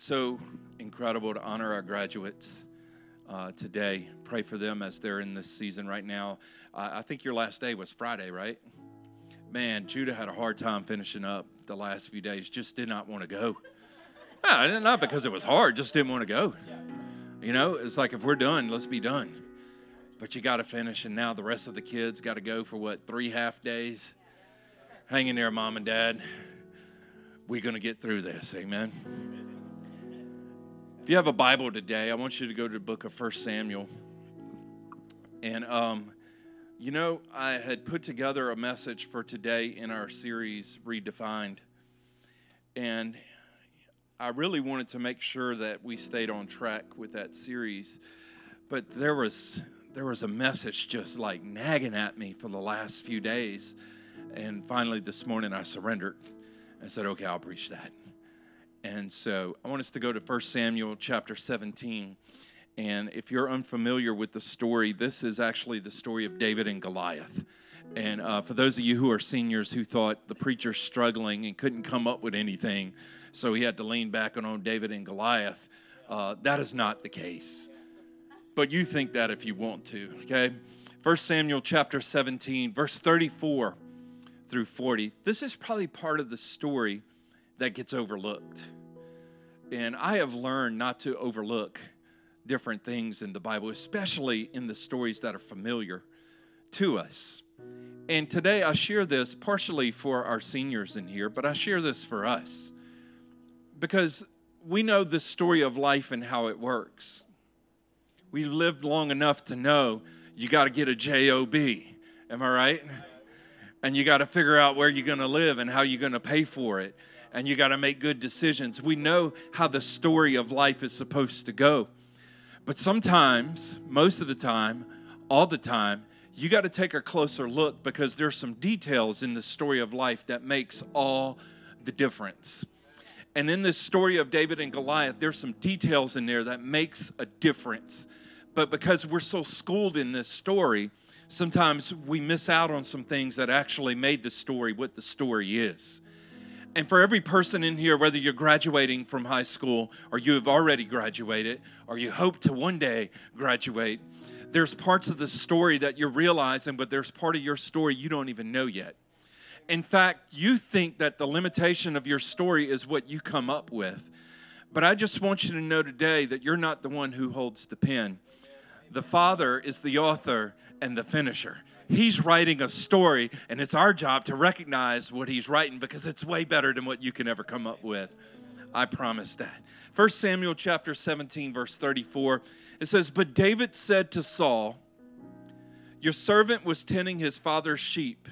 so incredible to honor our graduates uh, today. Pray for them as they're in this season right now. Uh, I think your last day was Friday, right? Man, Judah had a hard time finishing up the last few days, just did not want to go. No, not because it was hard, just didn't want to go. You know, it's like if we're done, let's be done. But you got to finish, and now the rest of the kids got to go for what, three half days? Hang in there, mom and dad. We're going to get through this. Amen. You have a Bible today, I want you to go to the book of First Samuel. And, um, you know, I had put together a message for today in our series, Redefined. And I really wanted to make sure that we stayed on track with that series. But there was there was a message just like nagging at me for the last few days. And finally this morning I surrendered. and said, okay, I'll preach that. And so I want us to go to 1 Samuel chapter 17. And if you're unfamiliar with the story, this is actually the story of David and Goliath. And uh, for those of you who are seniors who thought the preacher's struggling and couldn't come up with anything, so he had to lean back on David and Goliath, uh, that is not the case. But you think that if you want to, okay? 1 Samuel chapter 17, verse 34 through 40. This is probably part of the story that gets overlooked. And I have learned not to overlook different things in the Bible, especially in the stories that are familiar to us. And today I share this partially for our seniors in here, but I share this for us because we know the story of life and how it works. We've lived long enough to know you got to get a job. Am I right? And you got to figure out where you're going to live and how you're going to pay for it. And you got to make good decisions. We know how the story of life is supposed to go. But sometimes, most of the time, all the time, you got to take a closer look because there's some details in the story of life that makes all the difference. And in this story of David and Goliath, there's some details in there that makes a difference. But because we're so schooled in this story, sometimes we miss out on some things that actually made the story what the story is. And for every person in here, whether you're graduating from high school or you have already graduated or you hope to one day graduate, there's parts of the story that you're realizing, but there's part of your story you don't even know yet. In fact, you think that the limitation of your story is what you come up with. But I just want you to know today that you're not the one who holds the pen. The Father is the author and the finisher. He's writing a story, and it's our job to recognize what he's writing because it's way better than what you can ever come up with. I promise that. 1 Samuel chapter 17, verse 34, it says, But David said to Saul, Your servant was tending his father's sheep.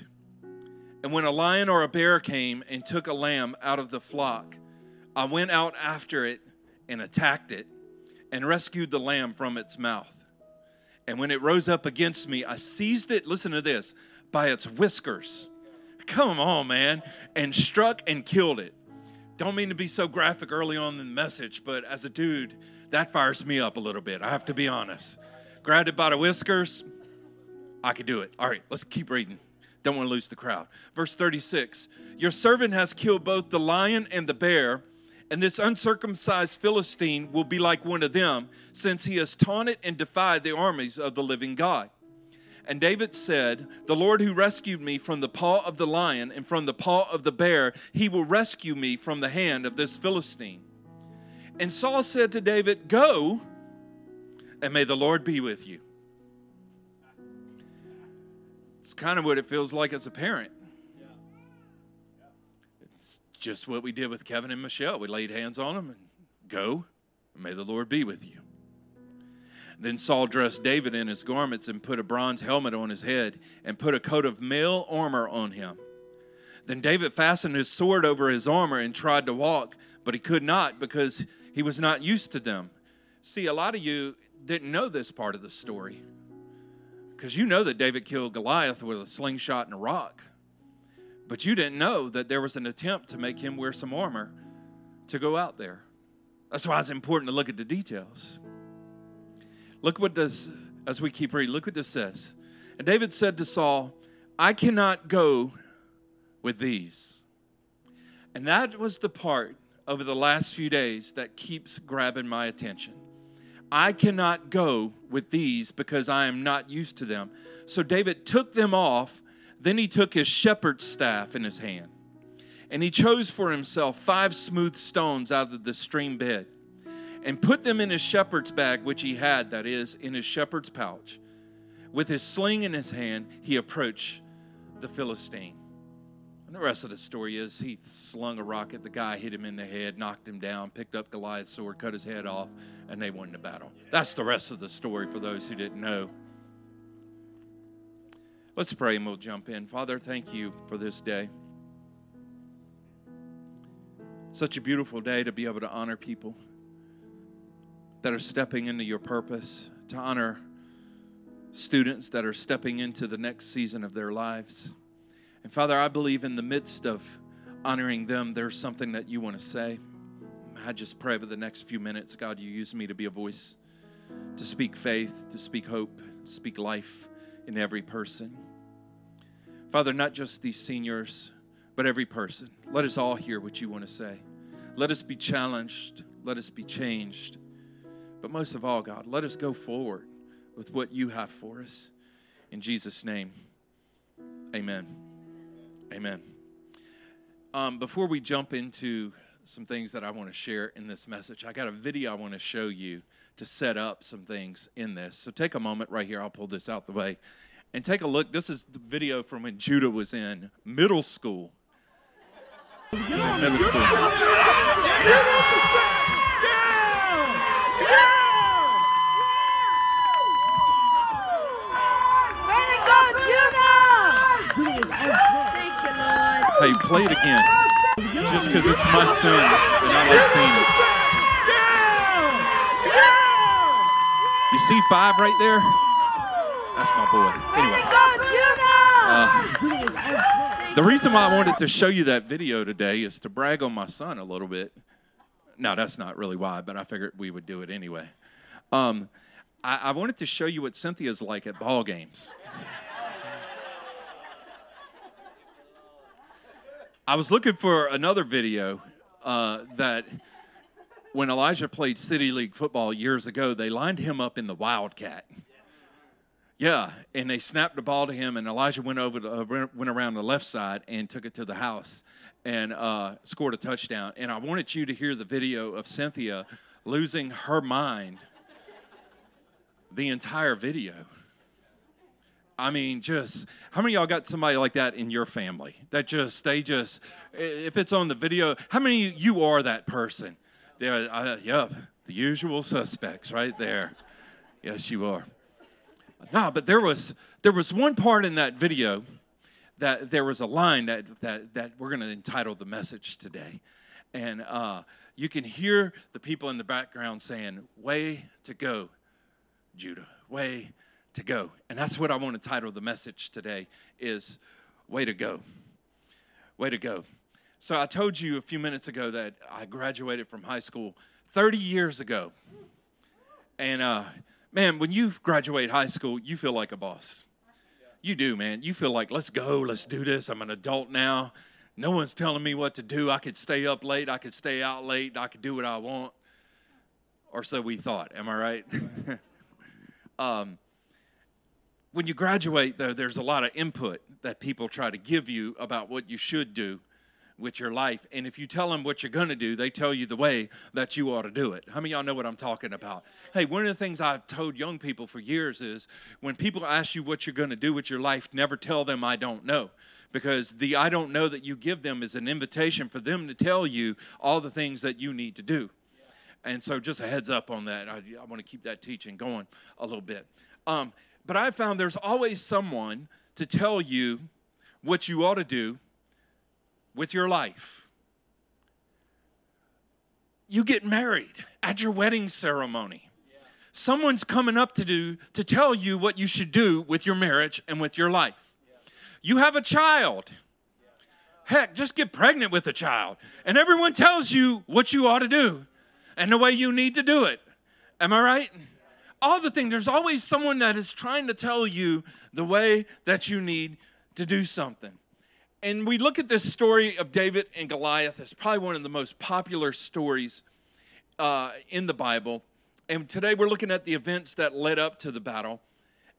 And when a lion or a bear came and took a lamb out of the flock, I went out after it and attacked it and rescued the lamb from its mouth. And when it rose up against me, I seized it, listen to this, by its whiskers. Come on, man. And struck and killed it. Don't mean to be so graphic early on in the message, but as a dude, that fires me up a little bit. I have to be honest. Grabbed it by the whiskers, I could do it. All right, let's keep reading. Don't want to lose the crowd. Verse 36 Your servant has killed both the lion and the bear and this uncircumcised Philistine will be like one of them, since he has taunted and defied the armies of the living God. And David said, The Lord who rescued me from the paw of the lion and from the paw of the bear, he will rescue me from the hand of this Philistine. And Saul said to David, Go, and may the Lord be with you. It's kind of what it feels like as a parent just what we did with Kevin and Michelle. We laid hands on them and go, may the Lord be with you. Then Saul dressed David in his garments and put a bronze helmet on his head and put a coat of mail armor on him. Then David fastened his sword over his armor and tried to walk, but he could not because he was not used to them. See, a lot of you didn't know this part of the story because you know that David killed Goliath with a slingshot and a rock. But you didn't know that there was an attempt to make him wear some armor to go out there. That's why it's important to look at the details. Look what this, as we keep reading, look what this says. And David said to Saul, I cannot go with these. And that was the part over the last few days that keeps grabbing my attention. I cannot go with these because I am not used to them. So David took them off. Then he took his shepherd's staff in his hand. And he chose for himself five smooth stones out of the stream bed and put them in his shepherd's bag, which he had, that is, in his shepherd's pouch. With his sling in his hand, he approached the Philistine. And the rest of the story is he slung a rock at the guy, hit him in the head, knocked him down, picked up Goliath's sword, cut his head off, and they won the battle. That's the rest of the story for those who didn't know. Let's pray and we'll jump in. Father, thank you for this day. Such a beautiful day to be able to honor people that are stepping into your purpose, to honor students that are stepping into the next season of their lives. And Father, I believe in the midst of honoring them, there's something that you want to say. I just pray for the next few minutes, God, you use me to be a voice, to speak faith, to speak hope, to speak life in every person. Father, not just these seniors, but every person. Let us all hear what you want to say. Let us be challenged. Let us be changed. But most of all, God, let us go forward with what you have for us. In Jesus' name, amen. Amen. Um, before we jump into some things that I want to share in this message, I got a video I want to show you to set up some things in this. So take a moment right here. I'll pull this out the way and take a look. This is the video from when Judah was in middle school. He's in middle school. Hey, play it again. Just because it's my son and I like seeing it. You see five right there? That's my boy. Anyway. Uh, the reason why I wanted to show you that video today is to brag on my son a little bit. No, that's not really why, but I figured we would do it anyway. Um, I, I wanted to show you what Cynthia's like at ball games. I was looking for another video uh, that when Elijah played City League football years ago, they lined him up in the Wildcat. Yeah, and they snapped the ball to him, and Elijah went over to, uh, went around the left side and took it to the house and uh, scored a touchdown. And I wanted you to hear the video of Cynthia losing her mind the entire video. I mean, just how many y'all got somebody like that in your family that just they just if it's on the video, how many you are that person? There, uh, yep, the usual suspects right there. Yes, you are. No, but there was there was one part in that video that there was a line that that that we're going to entitle the message today, and uh, you can hear the people in the background saying, "Way to go, Judah! Way." to go. And that's what I want to title the message today is way to go. Way to go. So I told you a few minutes ago that I graduated from high school 30 years ago. And uh, man, when you graduate high school, you feel like a boss. You do, man. You feel like, let's go, let's do this. I'm an adult now. No one's telling me what to do. I could stay up late, I could stay out late, I could do what I want. Or so we thought. Am I right? um, when you graduate, though, there's a lot of input that people try to give you about what you should do with your life. And if you tell them what you're going to do, they tell you the way that you ought to do it. How many y'all know what I'm talking about? Hey, one of the things I've told young people for years is when people ask you what you're going to do with your life, never tell them I don't know. Because the I don't know that you give them is an invitation for them to tell you all the things that you need to do. And so, just a heads up on that. I, I want to keep that teaching going a little bit. Um, but I found there's always someone to tell you what you ought to do with your life. You get married at your wedding ceremony. Someone's coming up to do to tell you what you should do with your marriage and with your life. You have a child. Heck, just get pregnant with a child. And everyone tells you what you ought to do and the way you need to do it. Am I right? all the things. There's always someone that is trying to tell you the way that you need to do something. And we look at this story of David and Goliath. It's probably one of the most popular stories uh, in the Bible. And today we're looking at the events that led up to the battle.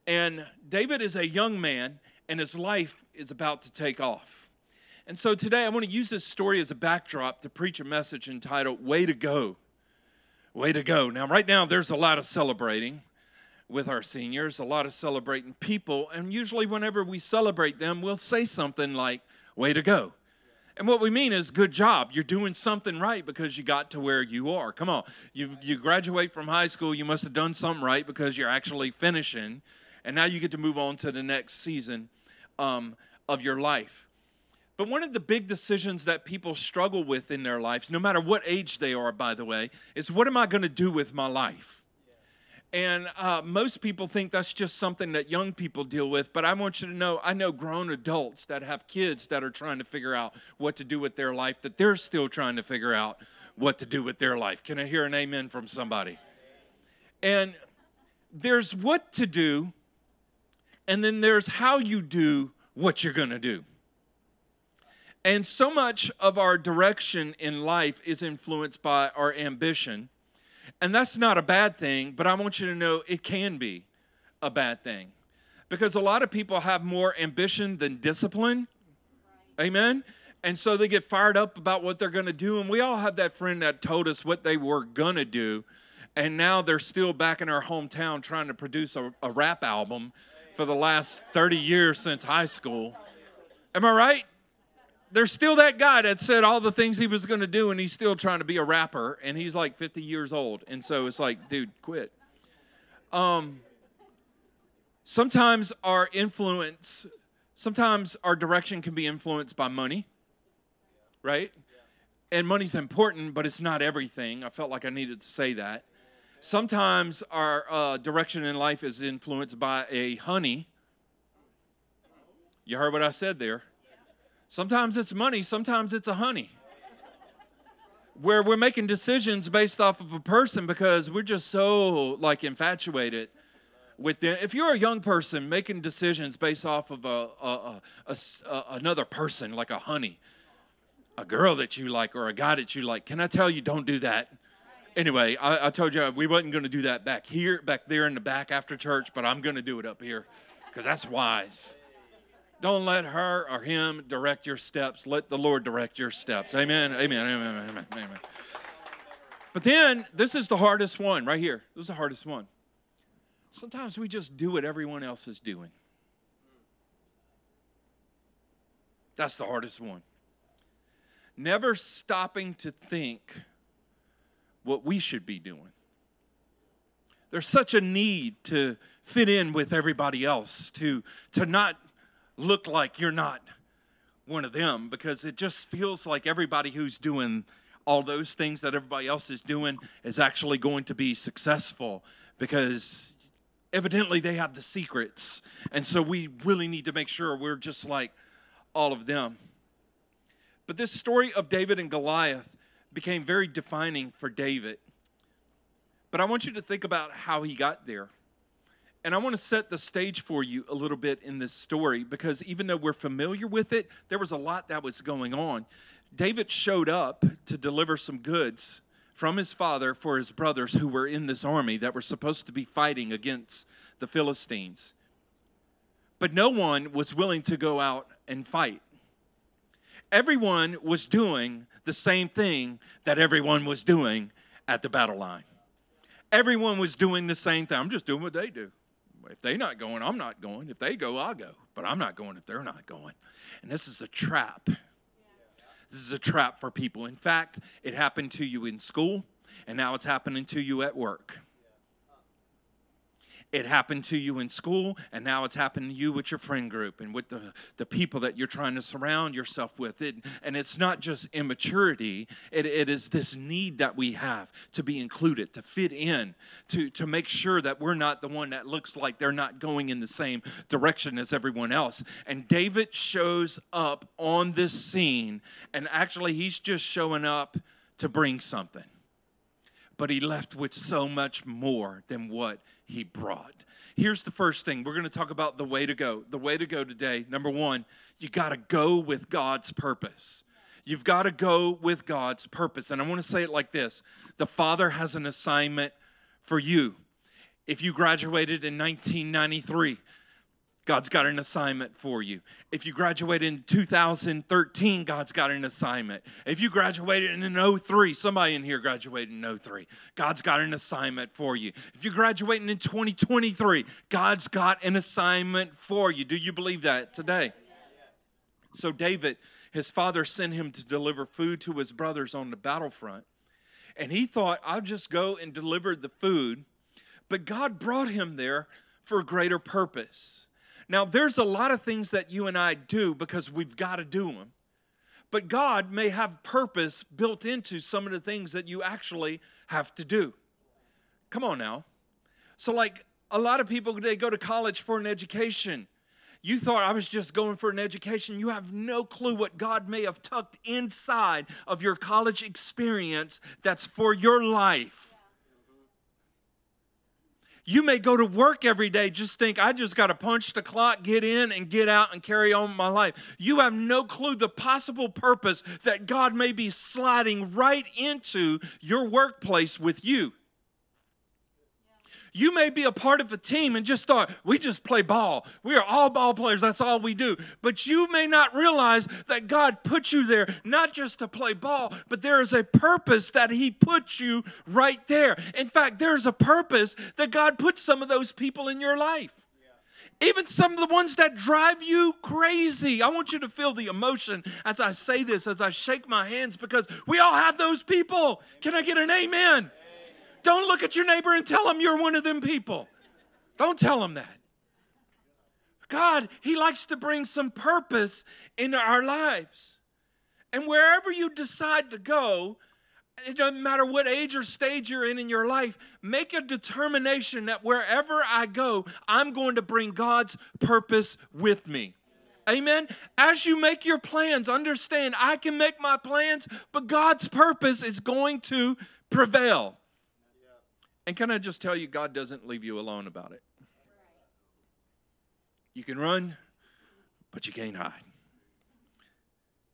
And David is a young man, and his life is about to take off. And so today I want to use this story as a backdrop to preach a message entitled Way to Go. Way to Go. Now, right now, there's a lot of celebrating with our seniors, a lot of celebrating people. And usually, whenever we celebrate them, we'll say something like, Way to go. And what we mean is, good job. You're doing something right because you got to where you are. Come on. You, you graduate from high school, you must have done something right because you're actually finishing. And now you get to move on to the next season um, of your life. But one of the big decisions that people struggle with in their lives, no matter what age they are, by the way, is what am I going to do with my life? And uh, most people think that's just something that young people deal with. But I want you to know I know grown adults that have kids that are trying to figure out what to do with their life, that they're still trying to figure out what to do with their life. Can I hear an amen from somebody? And there's what to do, and then there's how you do what you're going to do. And so much of our direction in life is influenced by our ambition and that's not a bad thing, but I want you to know it can be a bad thing. Because a lot of people have more ambition than discipline. Amen. And so they get fired up about what they're going to do. And we all have that friend that told us what they were going to do. And now they're still back in our hometown trying to produce a, a rap album for the last 30 years since high school. Am I right? There's still that guy that said all the things he was going to do and he's still trying to be a rapper and he's like 50 years old. And so it's like dude quit. Um, sometimes our influence sometimes our direction can be influenced by money right? And money's important but it's not everything. I felt like i needed to say that. Sometimes our uh, direction in life is influenced by a honey. You heard what i said there Sometimes it's money, sometimes it's a honey. Where we're making decisions based off of a person because we're just so like infatuated with them. If you're a young person making decisions based off of a, a, a, a, another person, like a honey, a girl that you like or a guy that you like, can I tell you don't do that? Anyway, I, I told you we wasn't going to do that back here, back there in the back after church, but I'm going to do it up here because that's wise. Don't let her or him direct your steps. Let the Lord direct your steps. Amen. Amen. Amen. Amen. Amen. But then this is the hardest one right here. This is the hardest one. Sometimes we just do what everyone else is doing. That's the hardest one. Never stopping to think what we should be doing. There's such a need to fit in with everybody else, to, to not look like you're not one of them because it just feels like everybody who's doing all those things that everybody else is doing is actually going to be successful because evidently they have the secrets. And so we really need to make sure we're just like all of them. But this story of David and Goliath became very defining for David. But I want you to think about how he got there. And I want to set the stage for you a little bit in this story because even though we're familiar with it, there was a lot that was going on. David showed up to deliver some goods from his father for his brothers who were in this army that were supposed to be fighting against the Philistines. But no one was willing to go out and fight. Everyone was doing the same thing that everyone was doing at the battle line. Everyone was doing the same thing. I'm just doing what they do. If they're not going, I'm not going. If they go, I'll go. But I'm not going if they're not going. And this is a trap. This is a trap for people. In fact, it happened to you in school, and now it's happening to you at work. It happened to you in school, and now it's happening to you with your friend group and with the, the people that you're trying to surround yourself with. It, and it's not just immaturity, it, it is this need that we have to be included, to fit in, to, to make sure that we're not the one that looks like they're not going in the same direction as everyone else. And David shows up on this scene, and actually, he's just showing up to bring something but he left with so much more than what he brought. Here's the first thing we're going to talk about the way to go. The way to go today, number one, you got to go with God's purpose. You've got to go with God's purpose. And I want to say it like this The Father has an assignment for you. If you graduated in 1993, God's got an assignment for you. If you graduated in 2013, God's got an assignment. If you graduated in 03, somebody in here graduated in 03, God's got an assignment for you. If you're graduating in 2023, God's got an assignment for you. Do you believe that today? So, David, his father sent him to deliver food to his brothers on the battlefront. And he thought, I'll just go and deliver the food. But God brought him there for a greater purpose. Now, there's a lot of things that you and I do because we've got to do them. But God may have purpose built into some of the things that you actually have to do. Come on now. So, like a lot of people, they go to college for an education. You thought I was just going for an education. You have no clue what God may have tucked inside of your college experience that's for your life. You may go to work every day, just think, I just got to punch the clock, get in, and get out and carry on my life. You have no clue the possible purpose that God may be sliding right into your workplace with you. You may be a part of a team and just thought, we just play ball. We are all ball players. That's all we do. But you may not realize that God put you there not just to play ball, but there is a purpose that He put you right there. In fact, there's a purpose that God put some of those people in your life. Even some of the ones that drive you crazy. I want you to feel the emotion as I say this, as I shake my hands, because we all have those people. Can I get an amen? Don't look at your neighbor and tell him you're one of them people. Don't tell him that. God, He likes to bring some purpose into our lives. And wherever you decide to go, it doesn't matter what age or stage you're in in your life, make a determination that wherever I go, I'm going to bring God's purpose with me. Amen. As you make your plans, understand I can make my plans, but God's purpose is going to prevail. And can I just tell you, God doesn't leave you alone about it. You can run, but you can't hide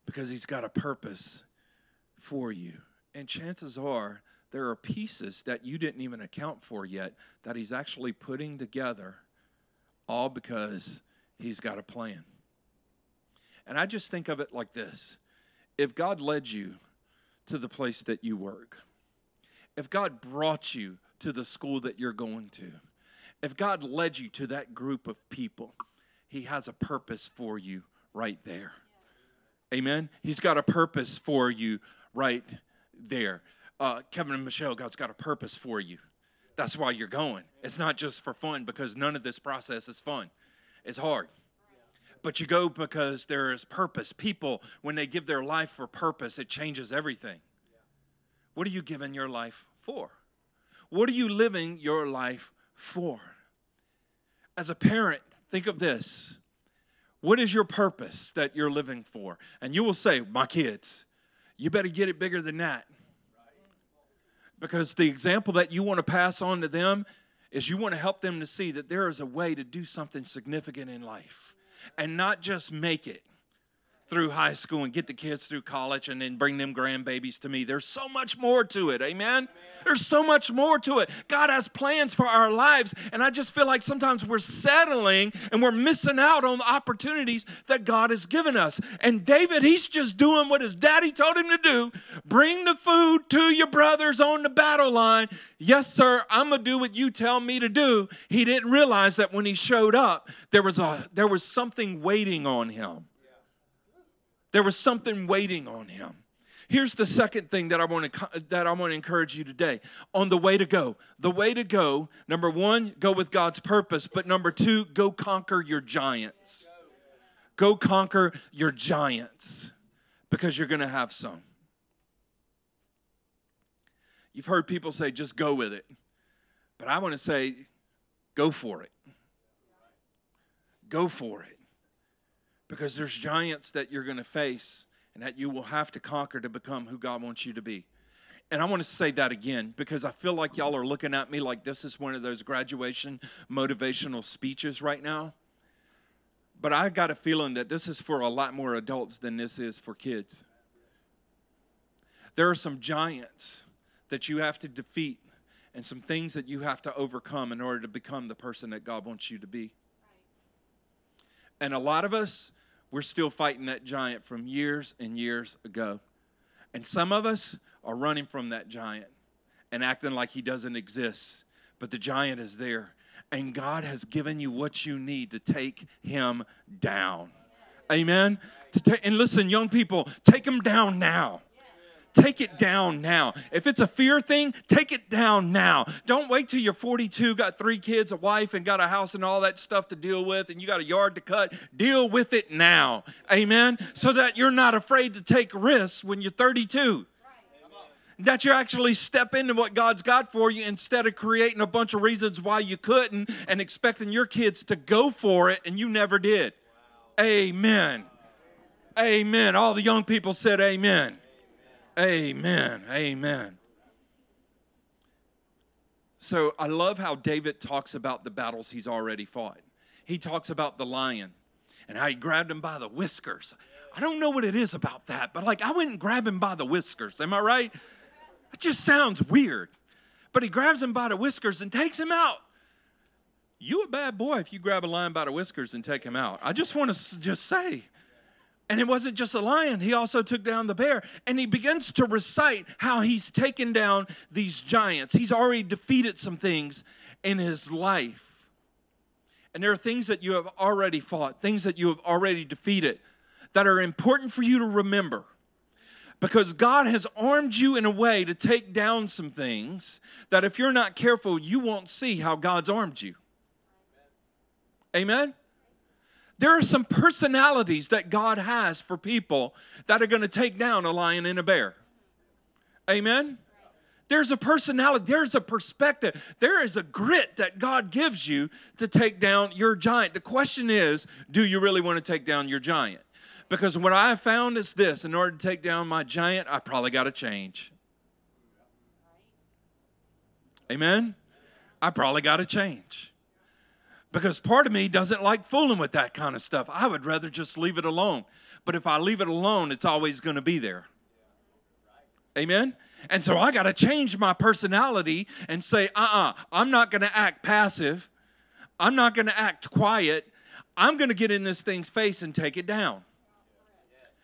because He's got a purpose for you. And chances are there are pieces that you didn't even account for yet that He's actually putting together, all because He's got a plan. And I just think of it like this if God led you to the place that you work, if God brought you to the school that you're going to, if God led you to that group of people, He has a purpose for you right there. Amen. He's got a purpose for you right there. Uh, Kevin and Michelle, God's got a purpose for you. That's why you're going. It's not just for fun because none of this process is fun. It's hard. But you go because there is purpose. People, when they give their life for purpose, it changes everything. What are you giving your life for? What are you living your life for? As a parent, think of this. What is your purpose that you're living for? And you will say, My kids. You better get it bigger than that. Because the example that you want to pass on to them is you want to help them to see that there is a way to do something significant in life and not just make it through high school and get the kids through college and then bring them grandbabies to me. There's so much more to it. Amen? Amen? There's so much more to it. God has plans for our lives, and I just feel like sometimes we're settling and we're missing out on the opportunities that God has given us. And David, he's just doing what his daddy told him to do bring the food to your brothers on the battle line. Yes, sir, I'm going to do what you tell me to do. He didn't realize that when he showed up, there was, a, there was something waiting on him. There was something waiting on him. Here's the second thing that I want to that I want to encourage you today on the way to go. The way to go, number 1, go with God's purpose, but number 2, go conquer your giants. Go conquer your giants because you're going to have some. You've heard people say just go with it. But I want to say go for it. Go for it because there's giants that you're going to face and that you will have to conquer to become who God wants you to be. And I want to say that again because I feel like y'all are looking at me like this is one of those graduation motivational speeches right now. But I got a feeling that this is for a lot more adults than this is for kids. There are some giants that you have to defeat and some things that you have to overcome in order to become the person that God wants you to be. And a lot of us, we're still fighting that giant from years and years ago. And some of us are running from that giant and acting like he doesn't exist. But the giant is there. And God has given you what you need to take him down. Amen. and listen, young people, take him down now. Take it down now. If it's a fear thing, take it down now. Don't wait till you're 42, got three kids, a wife, and got a house and all that stuff to deal with, and you got a yard to cut. Deal with it now. Amen. So that you're not afraid to take risks when you're 32 that you actually step into what God's got for you instead of creating a bunch of reasons why you couldn't and expecting your kids to go for it and you never did. Wow. Amen. Amen. All the young people said amen. Amen. Amen. So I love how David talks about the battles he's already fought. He talks about the lion and how he grabbed him by the whiskers. I don't know what it is about that, but like I and grabbed him by the whiskers. Am I right? It just sounds weird. But he grabs him by the whiskers and takes him out. You a bad boy if you grab a lion by the whiskers and take him out. I just want to just say, and it wasn't just a lion, he also took down the bear. And he begins to recite how he's taken down these giants. He's already defeated some things in his life. And there are things that you have already fought, things that you have already defeated that are important for you to remember. Because God has armed you in a way to take down some things that if you're not careful, you won't see how God's armed you. Amen? There are some personalities that God has for people that are going to take down a lion and a bear. Amen? There's a personality, there's a perspective, there is a grit that God gives you to take down your giant. The question is do you really want to take down your giant? Because what I found is this in order to take down my giant, I probably got to change. Amen? I probably got to change because part of me doesn't like fooling with that kind of stuff. I would rather just leave it alone. But if I leave it alone, it's always going to be there. Amen? And so I got to change my personality and say, uh uh-uh, uh, i am not going to act passive. I'm not going to act quiet. I'm going to get in this thing's face and take it down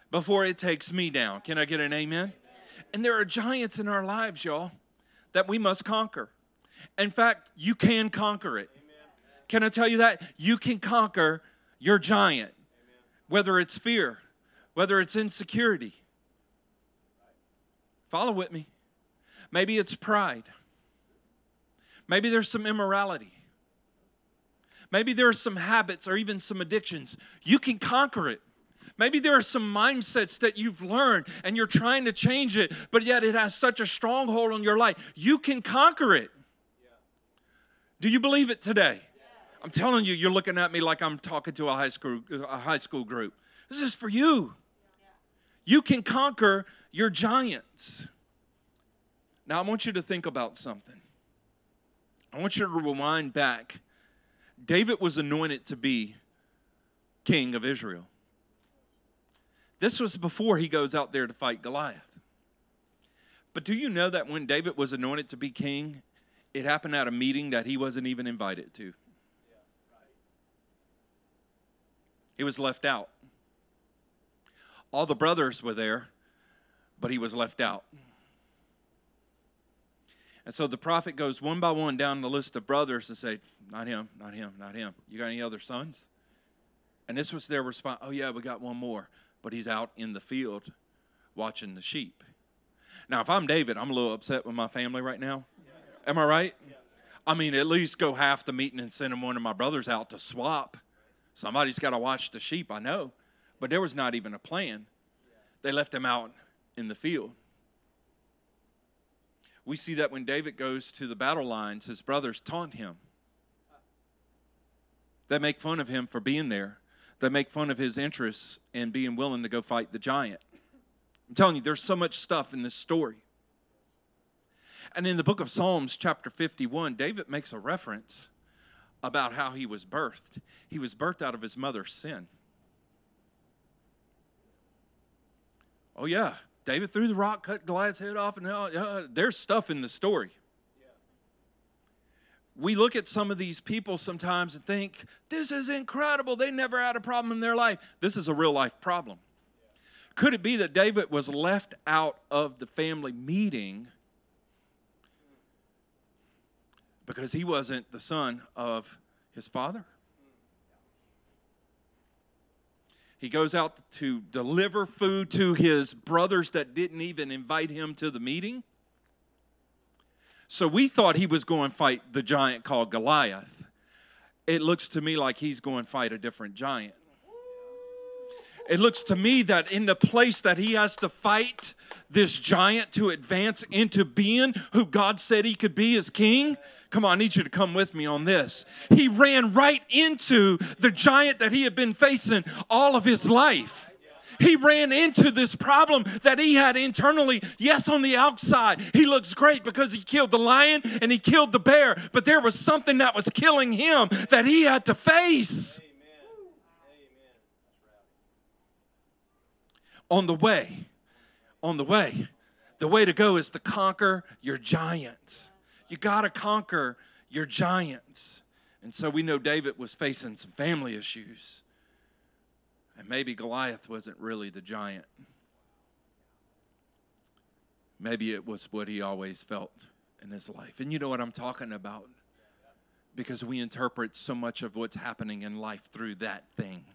before it takes me down. Can I get an amen? And there are giants in our lives, y'all, that we must conquer. In fact, you can conquer it. Can I tell you that? You can conquer your giant, whether it's fear, whether it's insecurity. Follow with me. Maybe it's pride. Maybe there's some immorality. Maybe there are some habits or even some addictions. You can conquer it. Maybe there are some mindsets that you've learned and you're trying to change it, but yet it has such a stronghold on your life. You can conquer it. Do you believe it today? I'm telling you, you're looking at me like I'm talking to a high school, a high school group. This is for you. You can conquer your giants. Now, I want you to think about something. I want you to rewind back. David was anointed to be king of Israel. This was before he goes out there to fight Goliath. But do you know that when David was anointed to be king, it happened at a meeting that he wasn't even invited to? He was left out. All the brothers were there, but he was left out. And so the prophet goes one by one down the list of brothers and say, Not him, not him, not him. You got any other sons? And this was their response Oh, yeah, we got one more, but he's out in the field watching the sheep. Now, if I'm David, I'm a little upset with my family right now. Am I right? I mean, at least go half the meeting and send him one of my brothers out to swap. Somebody's got to watch the sheep, I know. But there was not even a plan. They left him out in the field. We see that when David goes to the battle lines, his brothers taunt him. They make fun of him for being there. They make fun of his interests and being willing to go fight the giant. I'm telling you, there's so much stuff in this story. And in the book of Psalms, chapter 51, David makes a reference about how he was birthed. He was birthed out of his mother's sin. Oh, yeah. David threw the rock, cut Goliath's head off, and uh, there's stuff in the story. We look at some of these people sometimes and think, this is incredible. They never had a problem in their life. This is a real life problem. Could it be that David was left out of the family meeting because he wasn't the son of his father? He goes out to deliver food to his brothers that didn't even invite him to the meeting. So we thought he was going to fight the giant called Goliath. It looks to me like he's going to fight a different giant. It looks to me that in the place that he has to fight this giant to advance into being who God said he could be as king. Come on, I need you to come with me on this. He ran right into the giant that he had been facing all of his life. He ran into this problem that he had internally. Yes, on the outside, he looks great because he killed the lion and he killed the bear, but there was something that was killing him that he had to face. On the way. On the way. The way to go is to conquer your giants. You got to conquer your giants. And so we know David was facing some family issues. And maybe Goliath wasn't really the giant. Maybe it was what he always felt in his life. And you know what I'm talking about? Because we interpret so much of what's happening in life through that thing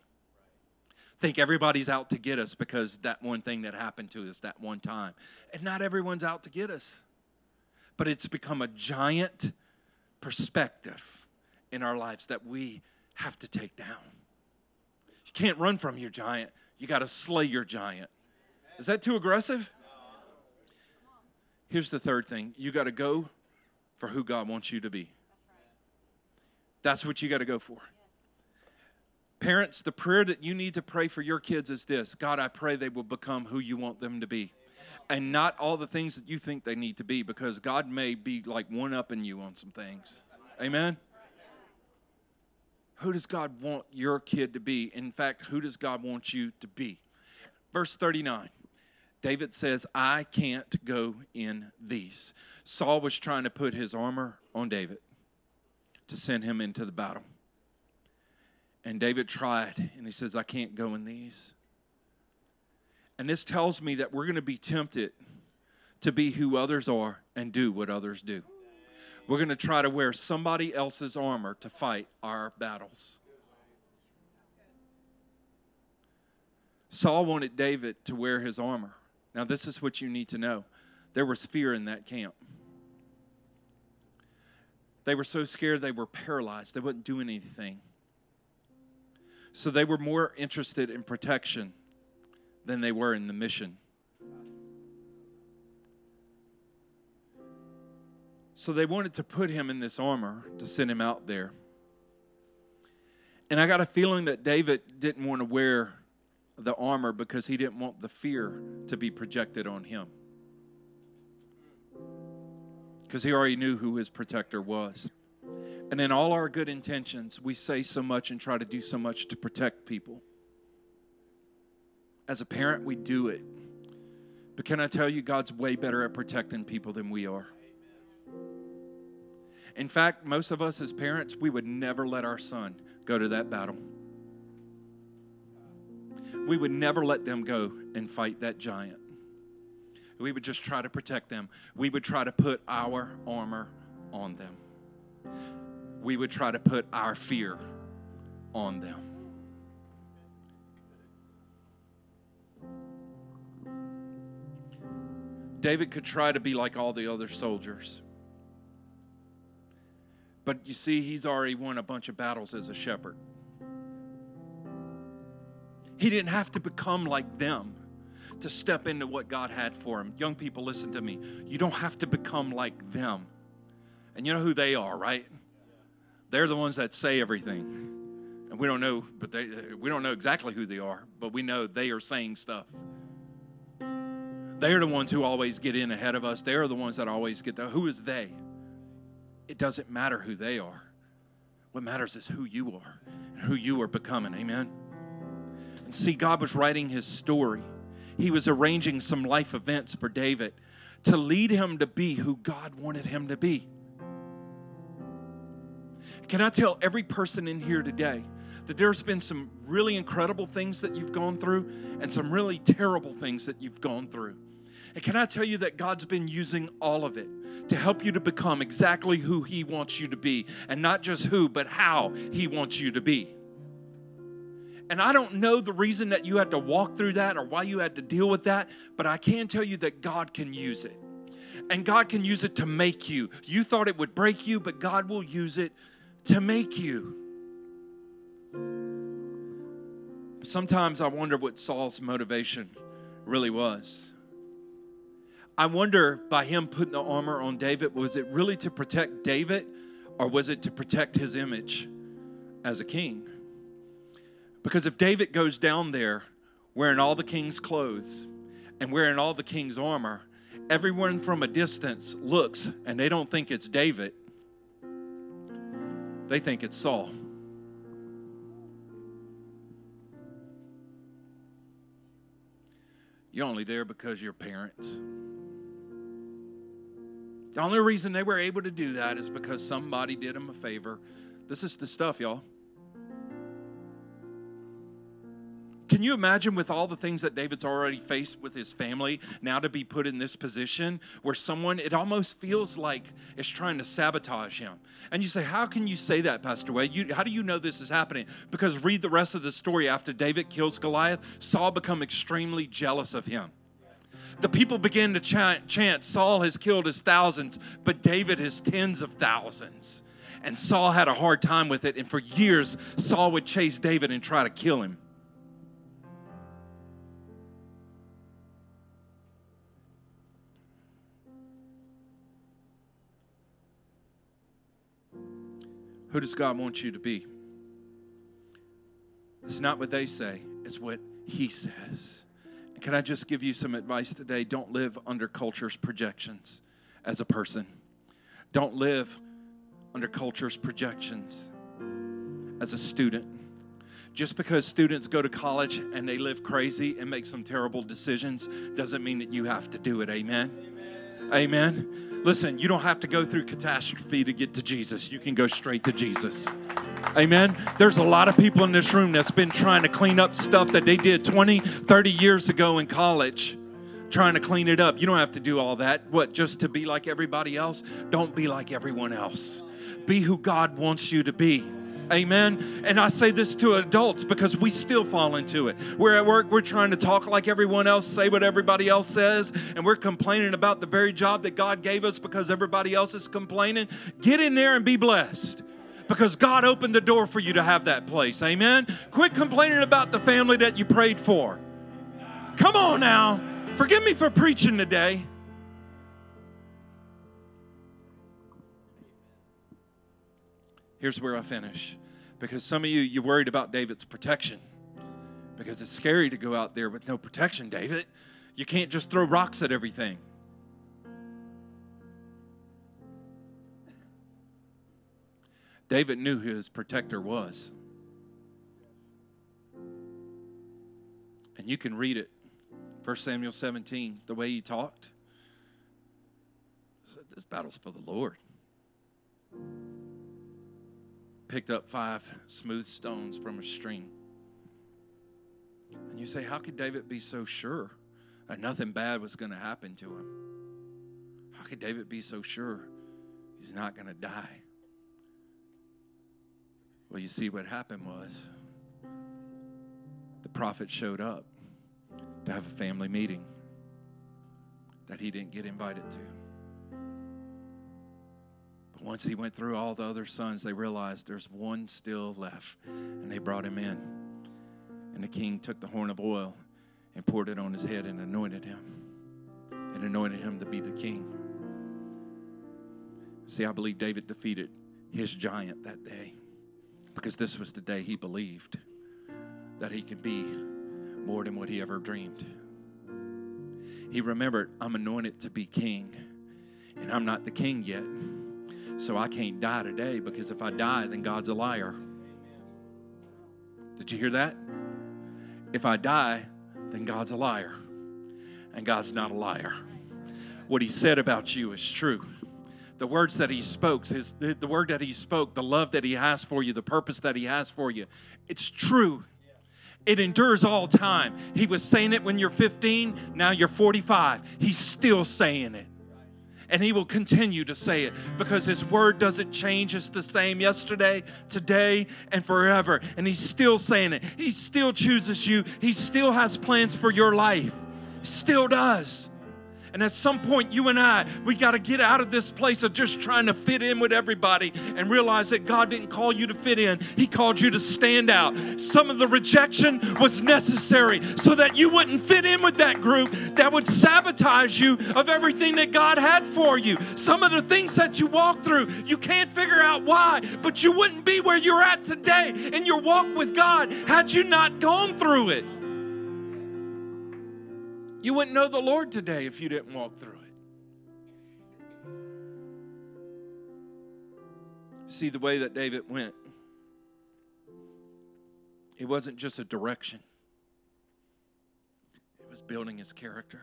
think everybody's out to get us because that one thing that happened to us that one time. And not everyone's out to get us. But it's become a giant perspective in our lives that we have to take down. You can't run from your giant, you got to slay your giant. Is that too aggressive? Here's the third thing you got to go for who God wants you to be. That's what you got to go for. Parents, the prayer that you need to pray for your kids is this God, I pray they will become who you want them to be. And not all the things that you think they need to be, because God may be like one upping you on some things. Amen? Who does God want your kid to be? In fact, who does God want you to be? Verse 39. David says, I can't go in these. Saul was trying to put his armor on David to send him into the battle. And David tried, and he says, I can't go in these. And this tells me that we're going to be tempted to be who others are and do what others do. We're going to try to wear somebody else's armor to fight our battles. Saul wanted David to wear his armor. Now, this is what you need to know there was fear in that camp. They were so scared they were paralyzed, they wouldn't do anything. So they were more interested in protection than they were in the mission. So they wanted to put him in this armor to send him out there. And I got a feeling that David didn't want to wear the armor because he didn't want the fear to be projected on him. Because he already knew who his protector was. And in all our good intentions, we say so much and try to do so much to protect people. As a parent, we do it. But can I tell you, God's way better at protecting people than we are. In fact, most of us as parents, we would never let our son go to that battle. We would never let them go and fight that giant. We would just try to protect them. We would try to put our armor on them we would try to put our fear on them. David could try to be like all the other soldiers. But you see, he's already won a bunch of battles as a shepherd. He didn't have to become like them to step into what God had for him. Young people, listen to me. You don't have to become like them. And you know who they are, right? They're the ones that say everything. And we don't know, but they, we don't know exactly who they are, but we know they are saying stuff. They're the ones who always get in ahead of us. They're the ones that always get there. Who is they? It doesn't matter who they are. What matters is who you are and who you are becoming. Amen. And see, God was writing his story. He was arranging some life events for David to lead him to be who God wanted him to be. Can I tell every person in here today that there's been some really incredible things that you've gone through and some really terrible things that you've gone through? And can I tell you that God's been using all of it to help you to become exactly who He wants you to be? And not just who, but how He wants you to be. And I don't know the reason that you had to walk through that or why you had to deal with that, but I can tell you that God can use it. And God can use it to make you. You thought it would break you, but God will use it to make you. Sometimes I wonder what Saul's motivation really was. I wonder by him putting the armor on David, was it really to protect David or was it to protect his image as a king? Because if David goes down there wearing all the king's clothes and wearing all the king's armor, everyone from a distance looks and they don't think it's David, they think it's Saul. You're only there because your parents. The only reason they were able to do that is because somebody did them a favor. This is the stuff, y'all. Can you imagine with all the things that David's already faced with his family, now to be put in this position where someone, it almost feels like it's trying to sabotage him? And you say, How can you say that, Pastor Wade? You, how do you know this is happening? Because read the rest of the story. After David kills Goliath, Saul become extremely jealous of him the people began to chant, Saul has killed his thousands, but David has tens of thousands. And Saul had a hard time with it. And for years, Saul would chase David and try to kill him. Who does God want you to be? It's not what they say, it's what He says. Can I just give you some advice today? Don't live under culture's projections as a person. Don't live under culture's projections as a student. Just because students go to college and they live crazy and make some terrible decisions doesn't mean that you have to do it. Amen. Amen. Amen. Listen, you don't have to go through catastrophe to get to Jesus. You can go straight to Jesus. Amen. There's a lot of people in this room that's been trying to clean up stuff that they did 20, 30 years ago in college, trying to clean it up. You don't have to do all that. What, just to be like everybody else? Don't be like everyone else. Be who God wants you to be. Amen. And I say this to adults because we still fall into it. We're at work, we're trying to talk like everyone else, say what everybody else says, and we're complaining about the very job that God gave us because everybody else is complaining. Get in there and be blessed because God opened the door for you to have that place. Amen. Quit complaining about the family that you prayed for. Come on now. Forgive me for preaching today. Here's where I finish. Because some of you, you're worried about David's protection. Because it's scary to go out there with no protection, David. You can't just throw rocks at everything. David knew who his protector was. And you can read it. 1 Samuel 17, the way he talked. This battle's for the Lord. Picked up five smooth stones from a stream. And you say, How could David be so sure that nothing bad was going to happen to him? How could David be so sure he's not going to die? Well, you see, what happened was the prophet showed up to have a family meeting that he didn't get invited to. Once he went through all the other sons, they realized there's one still left, and they brought him in. And the king took the horn of oil and poured it on his head and anointed him, and anointed him to be the king. See, I believe David defeated his giant that day because this was the day he believed that he could be more than what he ever dreamed. he remembered, I'm anointed to be king, and I'm not the king yet. So I can't die today because if I die, then God's a liar. Did you hear that? If I die, then God's a liar. And God's not a liar. What he said about you is true. The words that he spoke, his, the word that he spoke, the love that he has for you, the purpose that he has for you, it's true. It endures all time. He was saying it when you're 15, now you're 45. He's still saying it and he will continue to say it because his word doesn't change. It's the same yesterday, today, and forever. And he's still saying it. He still chooses you, he still has plans for your life. Still does. And at some point, you and I, we got to get out of this place of just trying to fit in with everybody and realize that God didn't call you to fit in. He called you to stand out. Some of the rejection was necessary so that you wouldn't fit in with that group that would sabotage you of everything that God had for you. Some of the things that you walk through, you can't figure out why, but you wouldn't be where you're at today in your walk with God had you not gone through it. You wouldn't know the Lord today if you didn't walk through it. See the way that David went. It wasn't just a direction, it was building his character,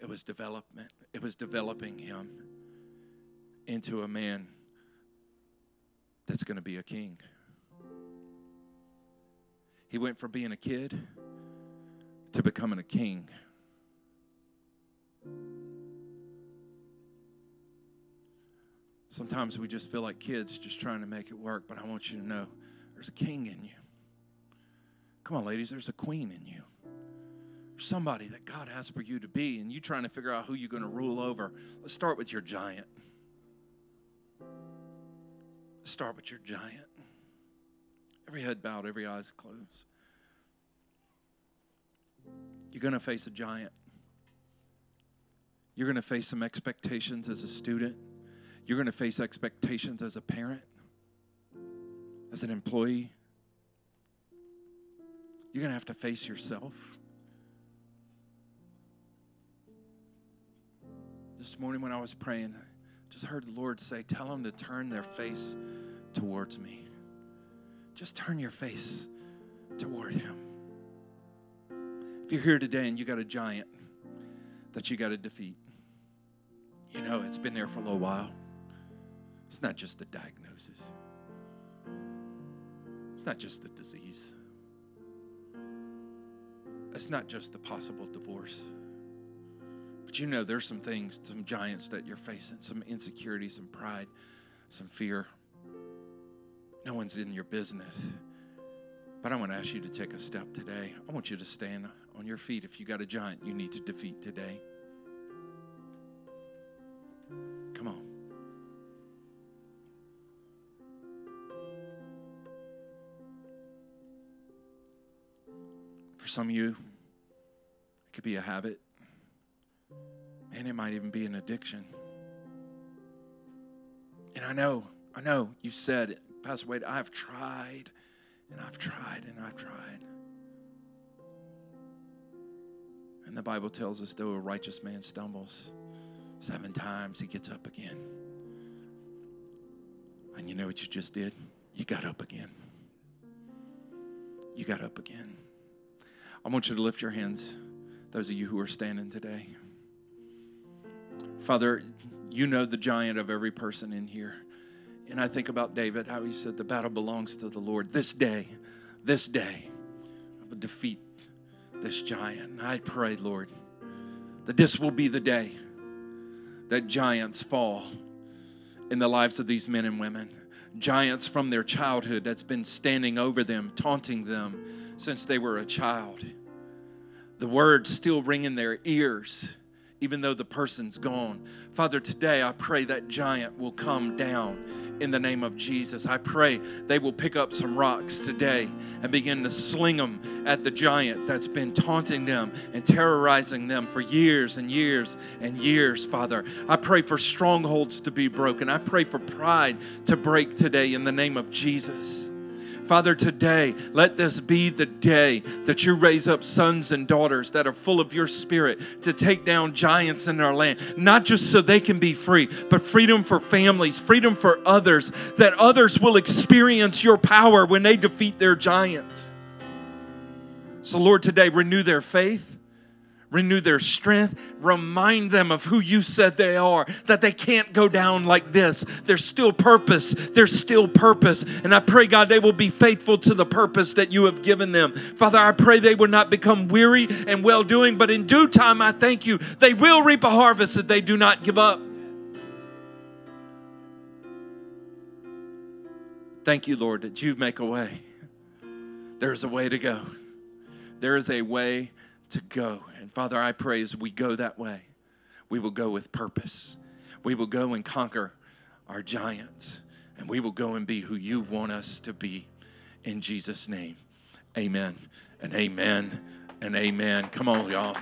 it was development, it was developing him into a man that's going to be a king. He went from being a kid to becoming a king. Sometimes we just feel like kids just trying to make it work, but I want you to know there's a king in you. Come on, ladies, there's a queen in you. There's somebody that God has for you to be, and you trying to figure out who you're going to rule over. Let's start with your giant. Let's start with your giant. Every head bowed, every eyes closed. You're going to face a giant. You're going to face some expectations as a student. You're going to face expectations as a parent, as an employee. You're going to have to face yourself. This morning when I was praying, I just heard the Lord say, Tell them to turn their face towards me. Just turn your face toward Him. If you're here today and you got a giant that you got to defeat, you know it's been there for a little while. It's not just the diagnosis, it's not just the disease, it's not just the possible divorce. But you know, there's some things, some giants that you're facing, some insecurity, some pride, some fear. No one's in your business. But I want to ask you to take a step today. I want you to stand on your feet. If you got a giant you need to defeat today, come on. For some of you, it could be a habit, and it might even be an addiction. And I know, I know you've said, Pastor Wade, I've tried and I've tried and I've tried. And the Bible tells us, though a righteous man stumbles seven times, he gets up again. And you know what you just did? You got up again. You got up again. I want you to lift your hands, those of you who are standing today. Father, you know the giant of every person in here. And I think about David, how he said, The battle belongs to the Lord. This day, this day, I will defeat this giant. I pray, Lord, that this will be the day that giants fall in the lives of these men and women. Giants from their childhood that's been standing over them, taunting them since they were a child. The words still ring in their ears, even though the person's gone. Father, today I pray that giant will come down in the name of Jesus. I pray they will pick up some rocks today and begin to sling them at the giant that's been taunting them and terrorizing them for years and years and years, Father. I pray for strongholds to be broken. I pray for pride to break today in the name of Jesus. Father, today, let this be the day that you raise up sons and daughters that are full of your spirit to take down giants in our land, not just so they can be free, but freedom for families, freedom for others, that others will experience your power when they defeat their giants. So, Lord, today, renew their faith renew their strength, remind them of who you said they are, that they can't go down like this. There's still purpose. There's still purpose. And I pray, God, they will be faithful to the purpose that you have given them. Father, I pray they will not become weary and well doing, but in due time, I thank you, they will reap a harvest if they do not give up. Thank you, Lord, that you make a way. There's a way to go. There is a way to go. Father, I pray as we go that way, we will go with purpose. We will go and conquer our giants, and we will go and be who you want us to be. In Jesus' name, amen and amen and amen. Come on, y'all.